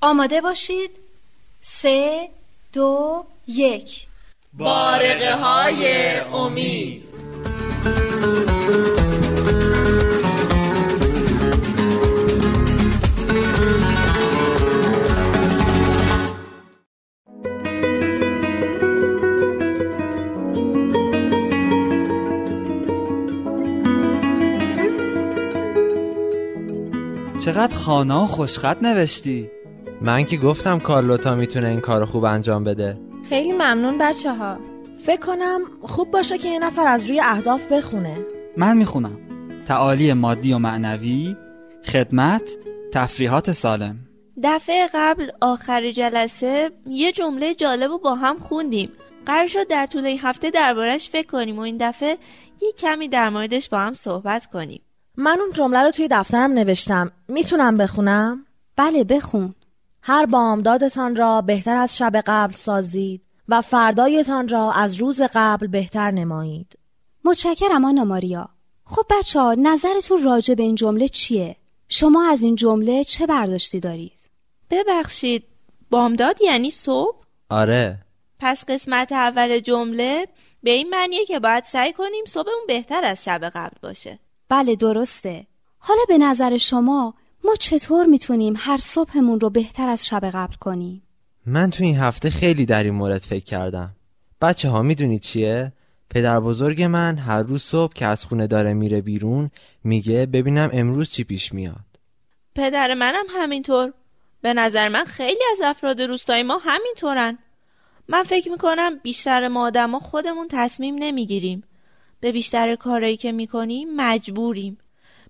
آماده باشید. سه دو یک. بارقه های امید. چقدر خانا خوشخط نوشتی؟ من که گفتم کارلوتا می‌تونه این کار خوب انجام بده. خیلی ممنون بچه ها فکر کنم خوب باشه که یه نفر از روی اهداف بخونه. من می‌خونم. تعالی مادی و معنوی خدمت تفریحات سالم. دفعه قبل آخر جلسه یه جمله جالب رو با هم خوندیم. قرار شد در طول این هفته دربارش فکر کنیم و این دفعه یه کمی در موردش با هم صحبت کنیم. من اون جمله رو توی دفترم نوشتم می‌تونم بخونم؟ بله بخون هر بامدادتان را بهتر از شب قبل سازید و فردایتان را از روز قبل بهتر نمایید متشکرم آنا ماریا خب بچه ها نظرتون راجع به این جمله چیه؟ شما از این جمله چه برداشتی دارید؟ ببخشید بامداد یعنی صبح؟ آره پس قسمت اول جمله به این معنیه که باید سعی کنیم صبحمون بهتر از شب قبل باشه بله درسته. حالا به نظر شما ما چطور می‌تونیم هر صبحمون رو بهتر از شب قبل کنیم؟ من تو این هفته خیلی در این مورد فکر کردم. بچه ها می‌دونید چیه؟ پدر بزرگ من هر روز صبح که از خونه داره میره بیرون میگه ببینم امروز چی پیش میاد. پدر منم همینطور. به نظر من خیلی از افراد روستای ما همینطورن. من فکر می‌کنم بیشتر ما آدما خودمون تصمیم نمی‌گیریم. به بیشتر کارایی که می‌کنیم مجبوریم.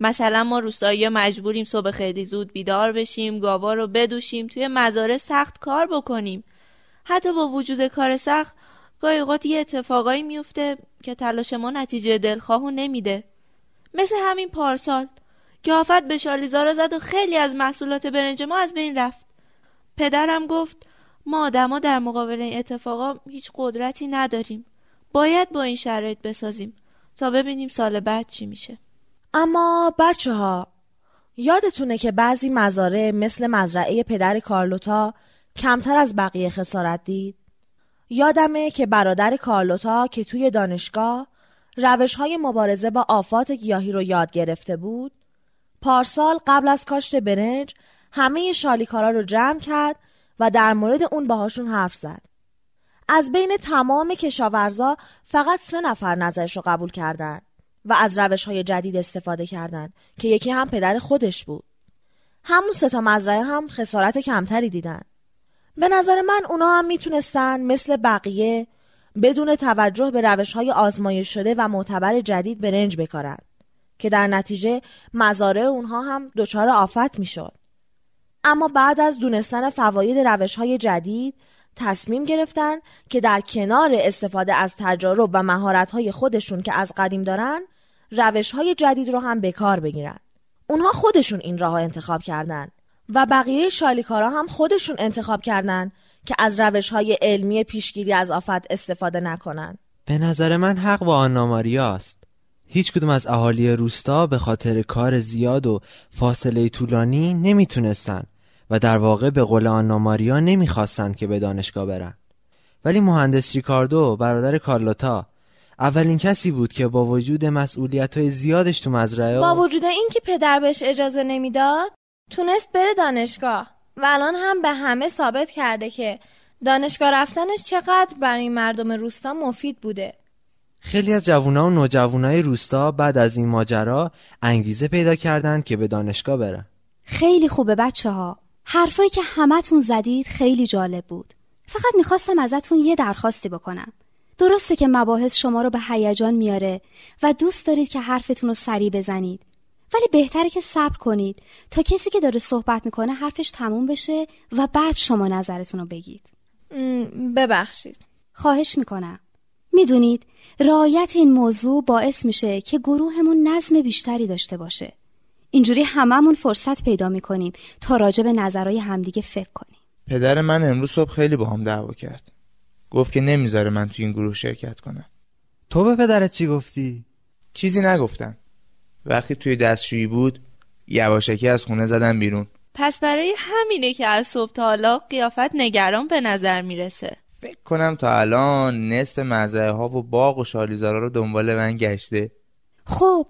مثلا ما روستایی مجبوریم صبح خیلی زود بیدار بشیم گاوا رو بدوشیم توی مزاره سخت کار بکنیم. حتی با وجود کار سخت گاهی اوقات یه اتفاقایی میفته که تلاش ما نتیجه دلخواهو نمیده. مثل همین پارسال که آفت به شالیزارا زد و خیلی از محصولات برنج ما از بین رفت. پدرم گفت ما آدما در مقابل این اتفاقا هیچ قدرتی نداریم. باید با این شرایط بسازیم. تا ببینیم سال بعد چی میشه اما بچه ها یادتونه که بعضی مزارع مثل مزرعه پدر کارلوتا کمتر از بقیه خسارت دید؟ یادمه که برادر کارلوتا که توی دانشگاه روش های مبارزه با آفات گیاهی رو یاد گرفته بود پارسال قبل از کاشت برنج همه شالیکارا رو جمع کرد و در مورد اون باهاشون حرف زد. از بین تمام کشاورزا فقط سه نفر نظرش رو قبول کردند و از روش های جدید استفاده کردند که یکی هم پدر خودش بود. همون سه تا مزرعه هم خسارت کمتری دیدن. به نظر من اونا هم می‌تونستن مثل بقیه بدون توجه به روش های آزمایش شده و معتبر جدید برنج بکارن که در نتیجه مزارع اونها هم دچار آفت می‌شد. اما بعد از دونستن فواید روش های جدید تصمیم گرفتن که در کنار استفاده از تجارب و مهارت های خودشون که از قدیم دارن روش های جدید رو هم به کار بگیرن. اونها خودشون این راه انتخاب کردن و بقیه شالیکارا هم خودشون انتخاب کردن که از روش های علمی پیشگیری از آفت استفاده نکنن. به نظر من حق با آنا ماریاست. هیچ کدوم از اهالی روستا به خاطر کار زیاد و فاصله طولانی نمی‌تونستن و در واقع به قول آنا ماریا نمی‌خواستند که به دانشگاه برن. ولی مهندس ریکاردو برادر کارلوتا اولین کسی بود که با وجود مسئولیت های زیادش تو مزرعه با وجود اینکه پدر بهش اجازه نمی‌داد تونست بره دانشگاه و الان هم به همه ثابت کرده که دانشگاه رفتنش چقدر برای مردم روستا مفید بوده. خیلی از جوونا و نوجوانای روستا بعد از این ماجرا انگیزه پیدا کردند که به دانشگاه برن. خیلی خوبه بچه ها حرفایی که همتون زدید خیلی جالب بود. فقط می‌خواستم ازتون یه درخواستی بکنم. درسته که مباحث شما رو به هیجان میاره و دوست دارید که حرفتون رو سریع بزنید. ولی بهتره که صبر کنید تا کسی که داره صحبت می‌کنه حرفش تموم بشه و بعد شما نظرتون رو بگید. ببخشید. خواهش می‌کنم. می‌دونید رعایت این موضوع باعث میشه که گروهمون نظم بیشتری داشته باشه. اینجوری هممون فرصت پیدا می‌کنیم تا راجع به نظرهای همدیگه فکر کنیم. پدر من امروز صبح خیلی با هم دعوا کرد. گفت که نمی‌ذاره من تو این گروه شرکت کنم. تو به پدرت چی گفتی؟ چیزی نگفتم. وقتی توی دستشویی بود یواشکی از خونه زدم بیرون. پس برای همینه که از صبح تا حالا قیافت نگران به نظر می‌رسه. فکر کنم تا الان نصف مزرعه ها و باغ و شالیزارا رو دنبال من گشته. خب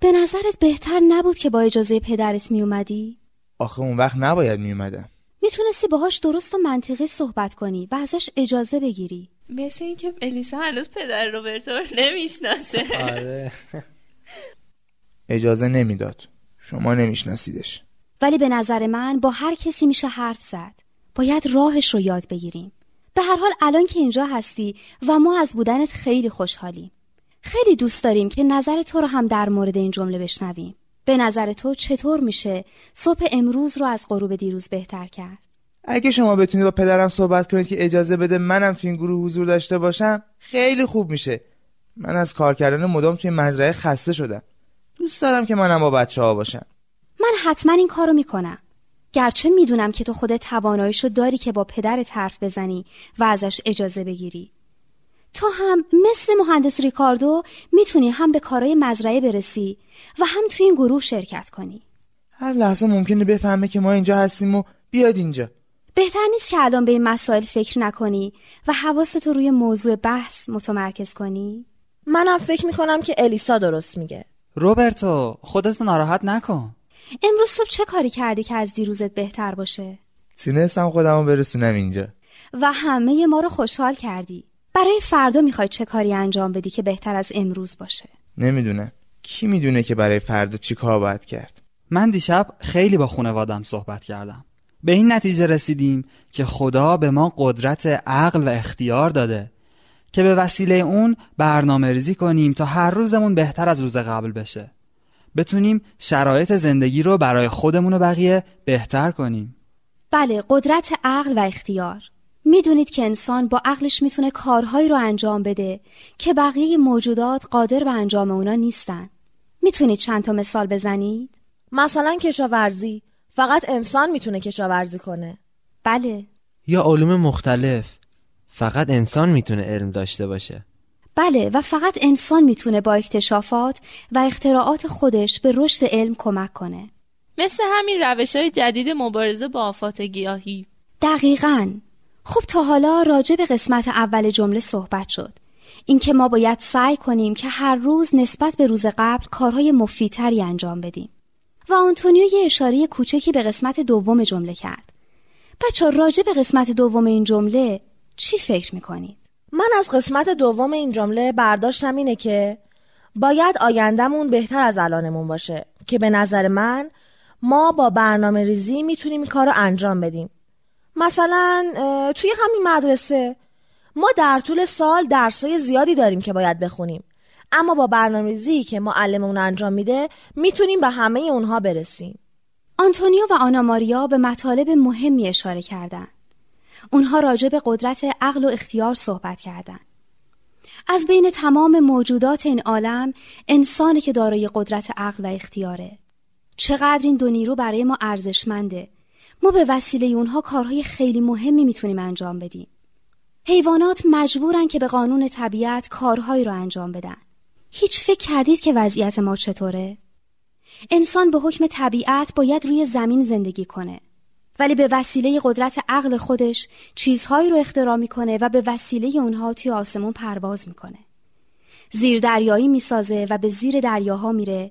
به نظرت بهتر نبود که با اجازه پدرت می اومدی؟ آخه اون وقت نباید می اومدم می‌تونستی باهاش درست و منطقی صحبت کنی و ازش اجازه بگیری. مثل اینکه الیسا هنوز پدر روبرتو رو نمی‌شناسه. آره. اجازه نمی‌داد. شما نمیشناسیدش. ولی به نظر من با هر کسی میشه حرف زد. باید راهش رو یاد بگیریم. به هر حال الان که اینجا هستی و ما از بودنت خیلی خوشحالیم. خیلی دوست داریم که نظر تو رو هم در مورد این جمله بشنویم. به نظر تو چطور میشه صبح امروز رو از غروب دیروز بهتر کرد؟ اگه شما بتونید با پدرم صحبت کنید که اجازه بده منم تو این گروه حضور داشته باشم خیلی خوب میشه. من از کار کردن مدام توی مزرعه خسته شدم. دوست دارم که منم با بچه ها باشم. من حتما این کارو می‌کنم. گرچه می‌دونم که تو خودت تواناییشو داری که با پدرت حرف بزنی و ازش اجازه بگیری. تو هم مثل مهندس ریکاردو می‌تونی هم به کارهای مزرعه برسی و هم تو این گروه شرکت کنی. هر لحظه ممکنه بفهمه که ما اینجا هستیم و بیاد اینجا. بهتر نیست که الان به این مسائل فکر نکنی و حواستو روی موضوع بحث متمرکز کنی؟ منم فکر می‌کنم که الیسا درست میگه. روبرتو خودتو ناراحت نکن. امروز صبح چه کاری کردی که از دیروزت بهتر باشه؟ تونستم خودمو برسونم اینجا. و همه ما رو خوشحال کردی. برای فردا می‌خوای چه کاری انجام بدی که بهتر از امروز باشه؟ نمی‌دونم کی می‌دونه که برای فردا چی کار باید کرد؟ من دیشب خیلی با خانوادم صحبت کردم. به این نتیجه رسیدیم که خدا به ما قدرت عقل و اختیار داده که به وسیله اون برنامه ریزی کنیم تا هر روزمون بهتر از روز قبل بشه. بتونیم شرایط زندگی رو برای خودمون و بقیه بهتر کنیم. بله قدرت عقل و اختیار. می‌دونید که انسان با عقلش می‌تونه کارهایی رو انجام بده که بقیه موجودات قادر به انجام اونا نیستن. می‌تونید چند تا مثال بزنید؟ مثلا کشاورزی. فقط انسان می‌تونه کشاورزی کنه. بله. یا علوم مختلف. فقط انسان می‌تونه علم داشته باشه. بله و فقط انسان می‌تونه با اکتشافات و اختراعات خودش به رشد علم کمک کنه. مثل همین روش های جدید مبارزه با آفات گیاهی دقیقا. خب تا حالا راجع به قسمت اول جمله صحبت شد. اینکه ما باید سعی کنیم که هر روز نسبت به روز قبل کارهای مفیدتری انجام بدیم. و آنتونیو یه اشاره کوچکی به قسمت دوم جمله کرد. بچه راجع به قسمت دوم این جمله چی فکر می‌کنید؟ من از قسمت دوم این جمله برداشتم اینه که باید آیندهمون بهتر از الانمون باشه که به نظر من ما با برنامه ریزی می‌تونیم این کار رو انجام بدیم. مثلا توی همین مدرسه ما در طول سال درسای زیادی داریم که باید بخونیم اما با برنامه‌ریزی که معلممون انجام میده می‌تونیم به همه اونها برسیم آنتونیو و آنا ماریا به مطالب مهمی اشاره کردند. اونها راجع به قدرت عقل و اختیار صحبت کردند. از بین تمام موجودات این عالم انسانی که دارای قدرت عقل و اختیاره. چقدر این دو نیرو برای ما ارزشمنده. ما به وسیله اونها کارهای خیلی مهمی می‌تونیم انجام بدیم. حیوانات مجبورن که به قانون طبیعت کارهایی رو انجام بدن. هیچ فکر کردید که وضعیت ما چطوره؟ انسان به حکم طبیعت باید روی زمین زندگی کنه. ولی به وسیله قدرت عقل خودش چیزهایی رو اختراع می‌کنه و به وسیله اونها توی آسمون پرواز می‌کنه. زیر دریایی می‌سازه و به زیر دریاها میره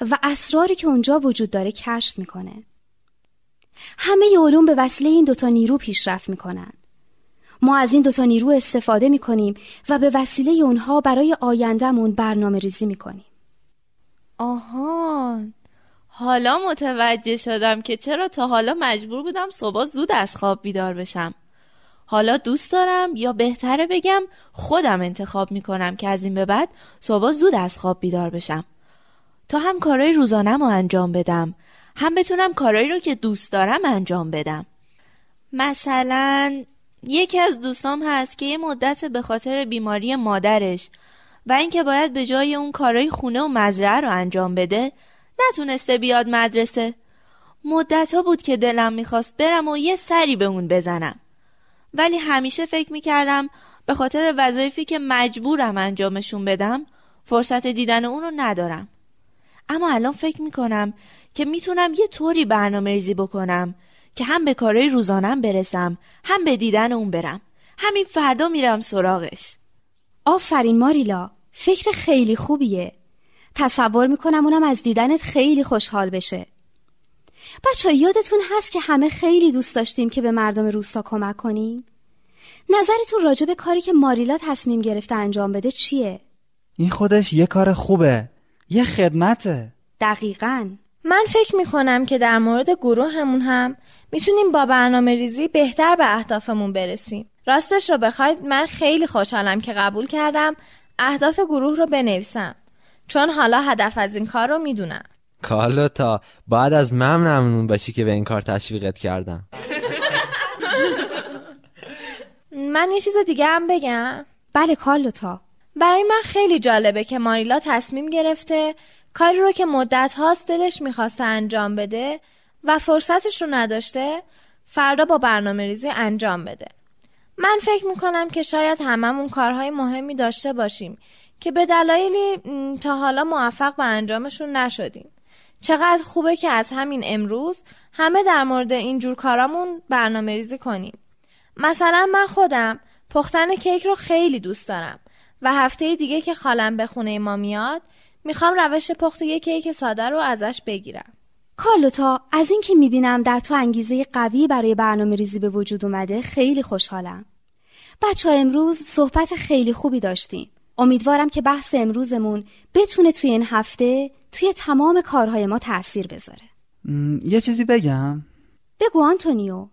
و اسراری که اونجا وجود داره کشف می‌کنه. همه علوم به وسیله این دوتا نیرو پیشرفت می‌کنن. ما از این دوتا نیرو استفاده می‌کنیم و به وسیله اونها برای آیندهمون برنامه ریزی می‌کنیم. آهان حالا متوجه شدم که چرا تا حالا مجبور بودم صبح زود از خواب بیدار بشم حالا دوست دارم یا بهتره بگم خودم انتخاب می‌کنم که از این به بعد صبح زود از خواب بیدار بشم تا هم کارهای روزانم رو انجام بدم هم بتونم کارهایی رو که دوست دارم انجام بدم. مثلا یکی از دوستام هست که یه مدت به خاطر بیماری مادرش و اینکه باید به جای اون کارهای خونه و مزرعه رو انجام بده نتونسته بیاد مدرسه. مدت ها بود که دلم می‌خواست برم و یه سری به اون بزنم. ولی همیشه فکر می‌کردم به خاطر وظایفی که مجبورم انجامشون بدم فرصت دیدن اون رو ندارم. اما الان فکر می‌کنم که می‌تونم یه طوری برنامه ریزی بکنم که هم به کارهای روزانم برسم هم به دیدن اون برم. همین فردا میرم سراغش. آفرین ماریلا فکر خیلی خوبیه. تصور می‌کنم اونم از دیدنت خیلی خوشحال بشه. بچه یادتون هست که همه خیلی دوست داشتیم که به مردم روستا کمک کنیم؟ نظرتون راجع به کاری که ماریلا تصمیم گرفته انجام بده چیه؟ این خودش یه کار خوبه یه خدمته. دقیقا. من فکر می‌کنم که در مورد گروهمون هم می‌تونیم با برنامه ریزی بهتر به اهدافمون برسیم. راستش رو بخواید من خیلی خوشحالم که قبول کردم اهداف گروه رو بنویسم. چون حالا هدف از این کار رو می‌دونم. کارلوتا باید از من ممنون باشی که به این کار تشویقت کردم. من یه چیز دیگه هم بگم. بله کارلوتا برای من خیلی جالبه که ماریلا تصمیم گرفته کاری رو که مدت هاست دلش می‌خواسته انجام بده و فرصتش رو نداشته فردا با برنامه ریزی انجام بده. من فکر می‌کنم که شاید هممون کارهای مهمی داشته باشیم که به دلایلی تا حالا موفق به انجامشون نشدیم. چقدر خوبه که از همین امروز همه در مورد این جور کارامون برنامه ریزی کنیم. مثلا من خودم پختن کیک رو خیلی دوست دارم و هفته دیگه که خالم به خونه ما میاد می‌خوام روش پخت یک کیک ساده رو ازش بگیرم. کارلوتا از اینکه می‌بینم در تو انگیزه قوی برای برنامه ریزی به وجود اومده خیلی خوشحالم. بچه ها امروز صحبت خیلی خوبی داشتیم. امیدوارم که بحث امروزمون بتونه توی این هفته توی تمام کارهای ما تأثیر بذاره. یه چیزی بگم. بگو آنتونیو.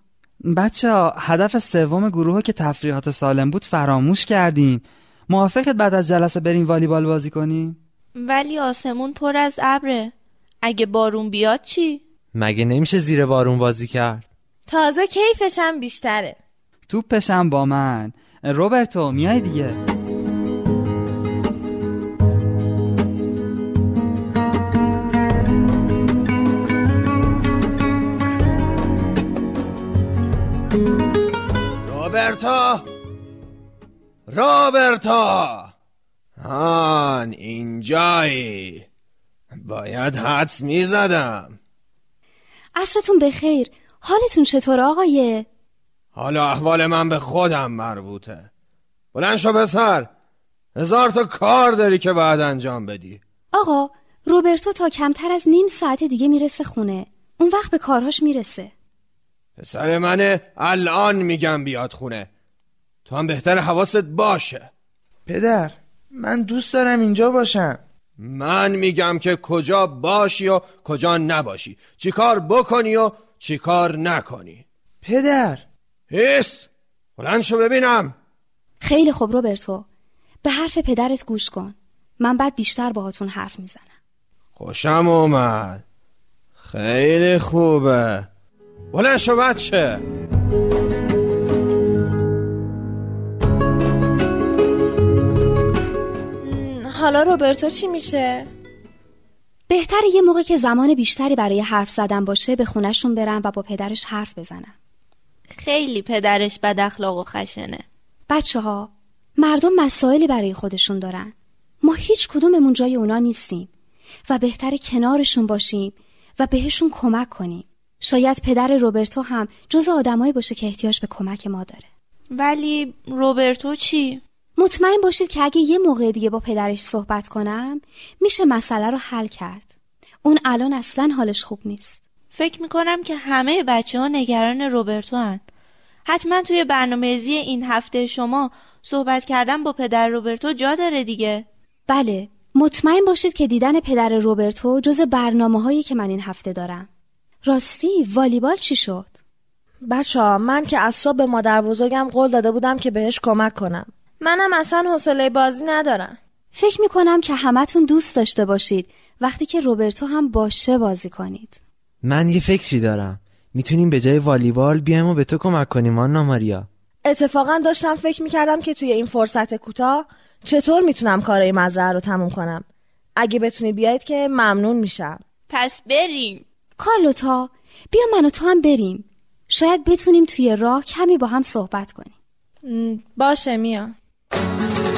بچه ها هدف سوم گروه که تفریحات سالم بود فراموش کردیم. موافقت بعد از جلسه بریم والیبال بازی کنیم؟ ولی آسمون پر از ابره. اگه بارون بیاد چی؟ مگه نمیشه زیر بارون بازی کرد؟ تازه کیفشم بیشتره. توپشم با من. روبرتو میای دیگه. روبرتا روبرتا هان اینجایی. باید حدس می‌زدم. عصرتون بخیر. حالتون چطور آقایه؟ حالا احوال من به خودم مربوطه. بلند شو بسر هزار تا کار داری که باید انجام بدی. آقا روبرتو تا کمتر از نیم ساعت دیگه می‌رسه خونه. اون وقت به کارهاش می‌رسه. پسر منه الان میگم بیاد خونه. تو هم بهتر حواست باشه. پدر. من دوست دارم اینجا باشم. من میگم که کجا باشی و کجا نباشی. چیکار بکنی و چیکار نکنی. پدر. هیس بلند شو ببینم. خیلی خوب روبرتو. به حرف پدرت گوش کن. من بعد بیشتر باهاتون حرف می‌زنم. خوشم اومد. خیلی خوبه. بلند شو بچه. حالا روبرتو چی میشه؟ بهتره یه موقع که زمان بیشتری برای حرف زدن باشه به خونشون برم و با پدرش حرف بزنم. خیلی پدرش بد اخلاق و خشنه. بچه ها مردم مسائلی برای خودشون دارن. ما هیچ کدوممون جای اونا نیستیم و بهتر کنارشون باشیم و بهشون کمک کنیم. شاید پدر روبرتو هم جز آدمایی باشه که احتیاج به کمک ما داره. ولی روبرتو چی؟ مطمئن باشید که اگه یه موقع دیگه با پدرش صحبت کنم میشه مسئله رو حل کرد. اون الان اصلا حالش خوب نیست. فکر می‌کنم که همه بچه ها نگران روبرتو هن. حتما توی برنامه ریزی این هفته شما صحبت کردن با پدر روبرتو جا داره دیگه. بله مطمئن باشید که دیدن پدر روبرتو جز برنامه هایی که من این هفته دارم. راستی والیبال چی شد؟ بچه ها من که از صبح به مادر بزرگم قول داده بودم که بهش کمک کنم. منم اصلا حوصله بازی ندارم. فکر می‌کنم که همتون دوست داشته باشید. وقتی که روبرتو هم باشه بازی کنید. من یه فکری دارم. می‌تونیم به جای والیبال بیایم و به تو کمک کنیم آنا ماریا. اتفاقا داشتم فکر می‌کردم که توی این فرصت کوتاه چطور می‌تونم کارای مزرعه رو تموم کنم. اگه بتونی بیاید که ممنون میشم. پس بریم. کارلوتا بیا من و تو هم بریم. شاید بتونیم توی راه کمی با هم صحبت کنیم. باشه میام. Thank you.